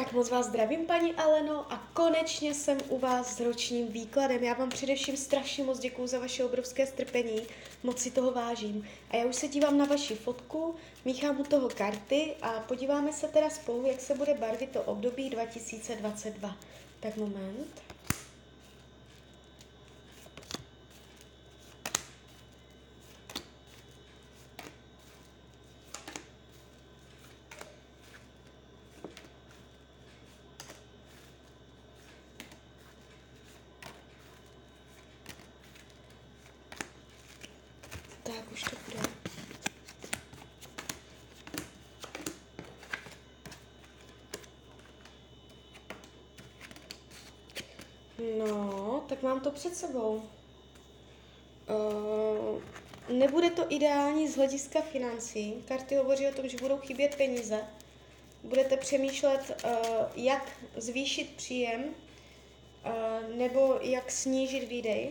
Tak moc vás zdravím, paní Aleno, a konečně jsem u vás s ročním výkladem. Já vám především strašně moc děkuju za vaše obrovské strpení, moc si toho vážím. A já už se dívám na vaši fotku, míchám u toho karty a podíváme se teda spolu, jak se bude barvit to období 2022. Tak moment. To bude. No, tak mám to před sebou. Uh, nebude to ideální z hlediska financí. Karty hovoří o tom, že budou chybět peníze. Budete přemýšlet, uh, jak zvýšit příjem uh, nebo jak snížit výdej.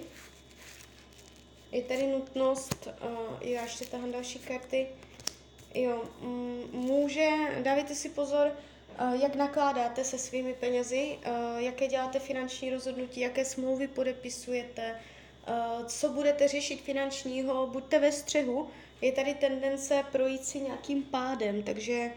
Je tady nutnost, uh, já ještě tahám další karty, jo, může, dávejte si pozor, uh, jak nakládáte se svými penězi, uh, jaké děláte finanční rozhodnutí, jaké smlouvy podepisujete, co budete řešit finančního, buďte ve střehu, je tady tendence projít si nějakým pádem, takže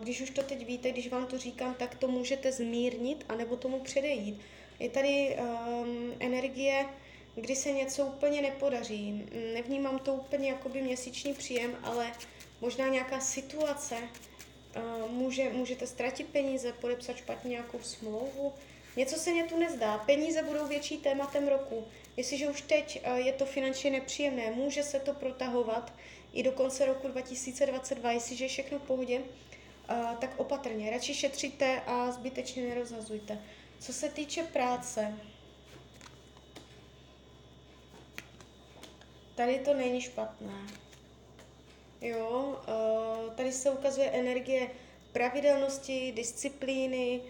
když už to teď víte, když vám to říkám, tak to můžete zmírnit, anebo tomu předejít. Je tady um, energie, kdy se něco úplně nepodaří. Nevnímám to úplně jako by měsíční příjem, ale možná nějaká situace, uh, může, můžete ztratit peníze, podepsat špatně nějakou smlouvu. Něco se mě tu nezdá. Peníze budou větší tématem roku. Jestliže už teď uh, je to finančně nepříjemné, může se to protahovat i do konce roku 2022, jestliže je všechno v pohodě, uh, tak opatrně. Radši šetřite a zbytečně nerozhazujte. Co se týče práce, Tady to není špatné. Jo, uh, tady se ukazuje energie pravidelnosti, disciplíny.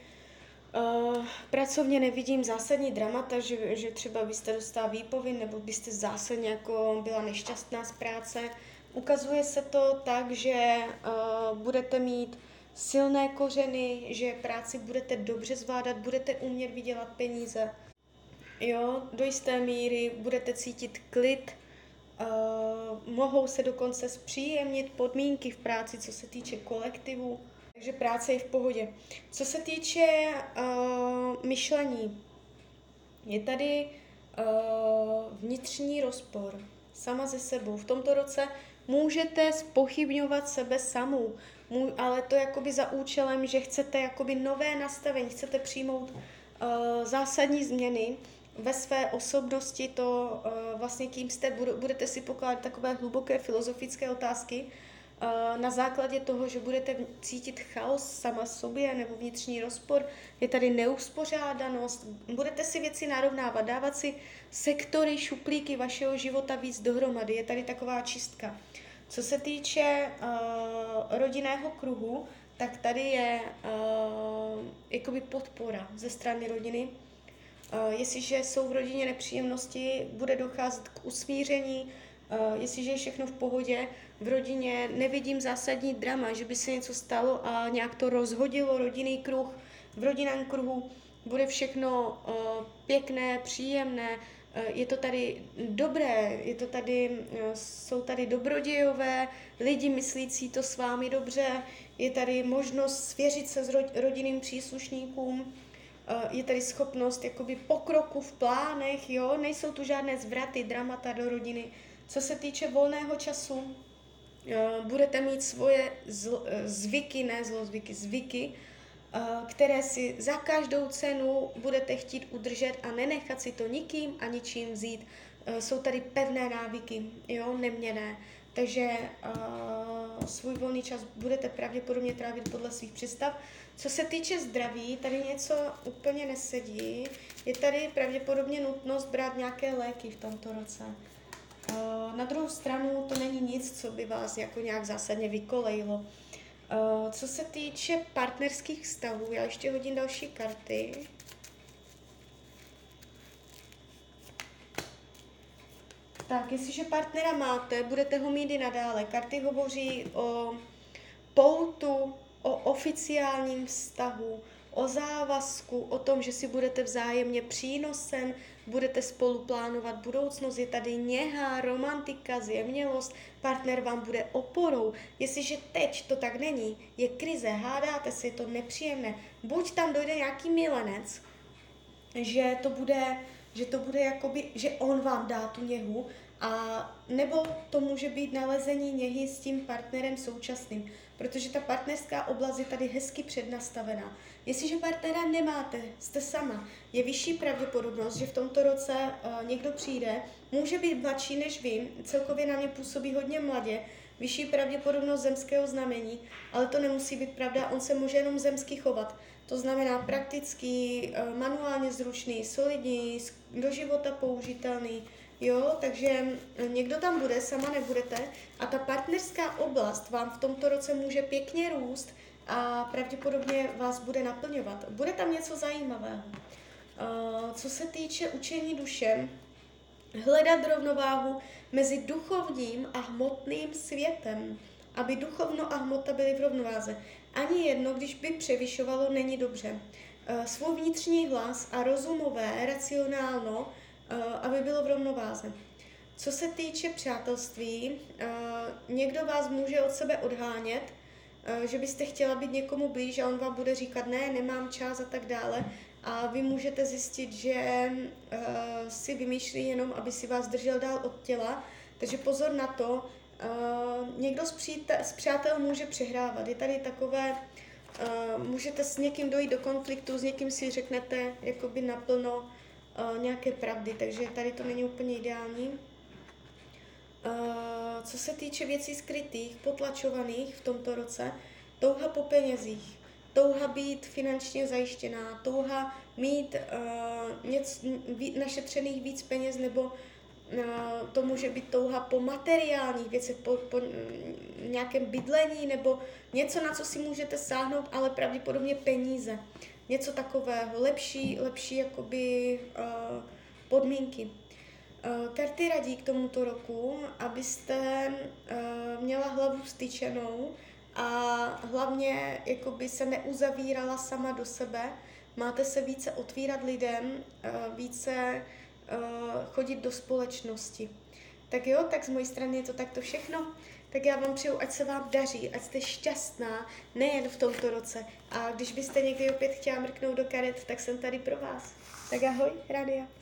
Uh, pracovně nevidím zásadní dramata, že, že třeba byste dostala výpovin nebo byste zásadně jako byla nešťastná z práce. Ukazuje se to tak, že uh, budete mít silné kořeny, že práci budete dobře zvládat, budete umět vydělat peníze. Jo, do jisté míry budete cítit klid, Uh, mohou se dokonce zpříjemnit podmínky v práci, co se týče kolektivu, takže práce je v pohodě. Co se týče uh, myšlení, je tady uh, vnitřní rozpor sama ze sebou. V tomto roce můžete spochybňovat sebe samou, ale to jakoby za účelem, že chcete jakoby nové nastavení, chcete přijmout uh, zásadní změny, ve své osobnosti to uh, vlastně kým jste, budete si pokládat takové hluboké filozofické otázky uh, na základě toho, že budete cítit chaos sama sobě nebo vnitřní rozpor, je tady neuspořádanost, budete si věci narovnávat, dávat si sektory, šuplíky vašeho života víc dohromady, je tady taková čistka. Co se týče uh, rodinného kruhu, tak tady je uh, jakoby podpora ze strany rodiny, jestliže jsou v rodině nepříjemnosti, bude docházet k usmíření, uh, jestliže je všechno v pohodě, v rodině nevidím zásadní drama, že by se něco stalo a nějak to rozhodilo rodinný kruh. V rodinném kruhu bude všechno uh, pěkné, příjemné, je to tady dobré, je to tady, jsou tady dobrodějové, lidi myslící to s vámi dobře, je tady možnost svěřit se s rodinným příslušníkům, Eh, je tady schopnost jakoby pokroku v plánech, jo, nejsou tu žádné zvraty, dramata do rodiny. Co se týče volného času, eh, budete mít svoje zl, eh, zvyky, ne zlozvyky, zvyky, které si za každou cenu budete chtít udržet a nenechat si to nikým a ničím vzít. Jsou tady pevné návyky, jo, neměné. Takže uh, svůj volný čas budete pravděpodobně trávit podle svých představ. Co se týče zdraví, tady něco úplně nesedí. Je tady pravděpodobně nutnost brát nějaké léky v tomto roce. Uh, na druhou stranu to není nic, co by vás jako nějak zásadně vykolejilo. Uh, co se týče partnerských vztahů, já ještě hodím další karty. Tak, jestliže partnera máte, budete ho mít i nadále. Karty hovoří o poutu, o oficiálním vztahu, o závazku, o tom, že si budete vzájemně přínosem, budete spolu plánovat budoucnost, je tady něha, romantika, zjemnělost, partner vám bude oporou. Jestliže teď to tak není, je krize, hádáte si, je to nepříjemné, buď tam dojde nějaký milenec, že to bude, že to bude jakoby, že on vám dá tu něhu, a nebo to může být nalezení něhy s tím partnerem současným, protože ta partnerská oblast je tady hezky přednastavená. Jestliže partnera nemáte, jste sama, je vyšší pravděpodobnost, že v tomto roce uh, někdo přijde, může být mladší než vy, celkově na mě působí hodně mladě, vyšší pravděpodobnost zemského znamení, ale to nemusí být pravda, on se může jenom zemsky chovat. To znamená praktický, uh, manuálně zručný, solidní, do života použitelný, Jo, takže někdo tam bude, sama nebudete a ta partnerská oblast vám v tomto roce může pěkně růst a pravděpodobně vás bude naplňovat. Bude tam něco zajímavého. Uh, co se týče učení duše, hledat rovnováhu mezi duchovním a hmotným světem, aby duchovno a hmota byly v rovnováze. Ani jedno, když by převyšovalo, není dobře. Uh, svůj vnitřní hlas a rozumové, racionálno Eh, aby bylo v rovnováze. Co se týče přátelství, eh, někdo vás může od sebe odhánět, eh, že byste chtěla být někomu blíž a on vám bude říkat ne, nemám čas a tak dále. A vy můžete zjistit, že si vymýšlí jenom, aby si vás držel dál od těla. Takže pozor na to, někdo z, přítel, z přátel může přehrávat. Je tady takové, můžete s někým dojít do konfliktu, s někým si řeknete jakoby naplno, uh, nějaké pravdy, takže tady to není úplně ideální. Uh, co se týče věcí skrytých, potlačovaných v tomto roce, touha po penězích, touha být finančně zajištěná, touha mít uh, něco, našetřených víc peněz nebo uh, to může být touha po materiálních věcech, po, po nějakém bydlení nebo něco, na co si můžete sáhnout, ale pravděpodobně peníze něco takového, lepší, lepší jakoby uh, podmínky. Uh, karty radí k tomuto roku, abyste uh, měla hlavu styčenou a hlavně jakoby se neuzavírala sama do sebe. Máte se více otvírat lidem, uh, více chodit do společnosti. Tak jo, tak z mojí strany je to takto všechno. Tak já vám přeju, ať se vám daří, ať jste šťastná, nejen v tomto roce. A když byste někdy opět chtěla mrknout do karet, tak jsem tady pro vás. Tak ahoj, Radia.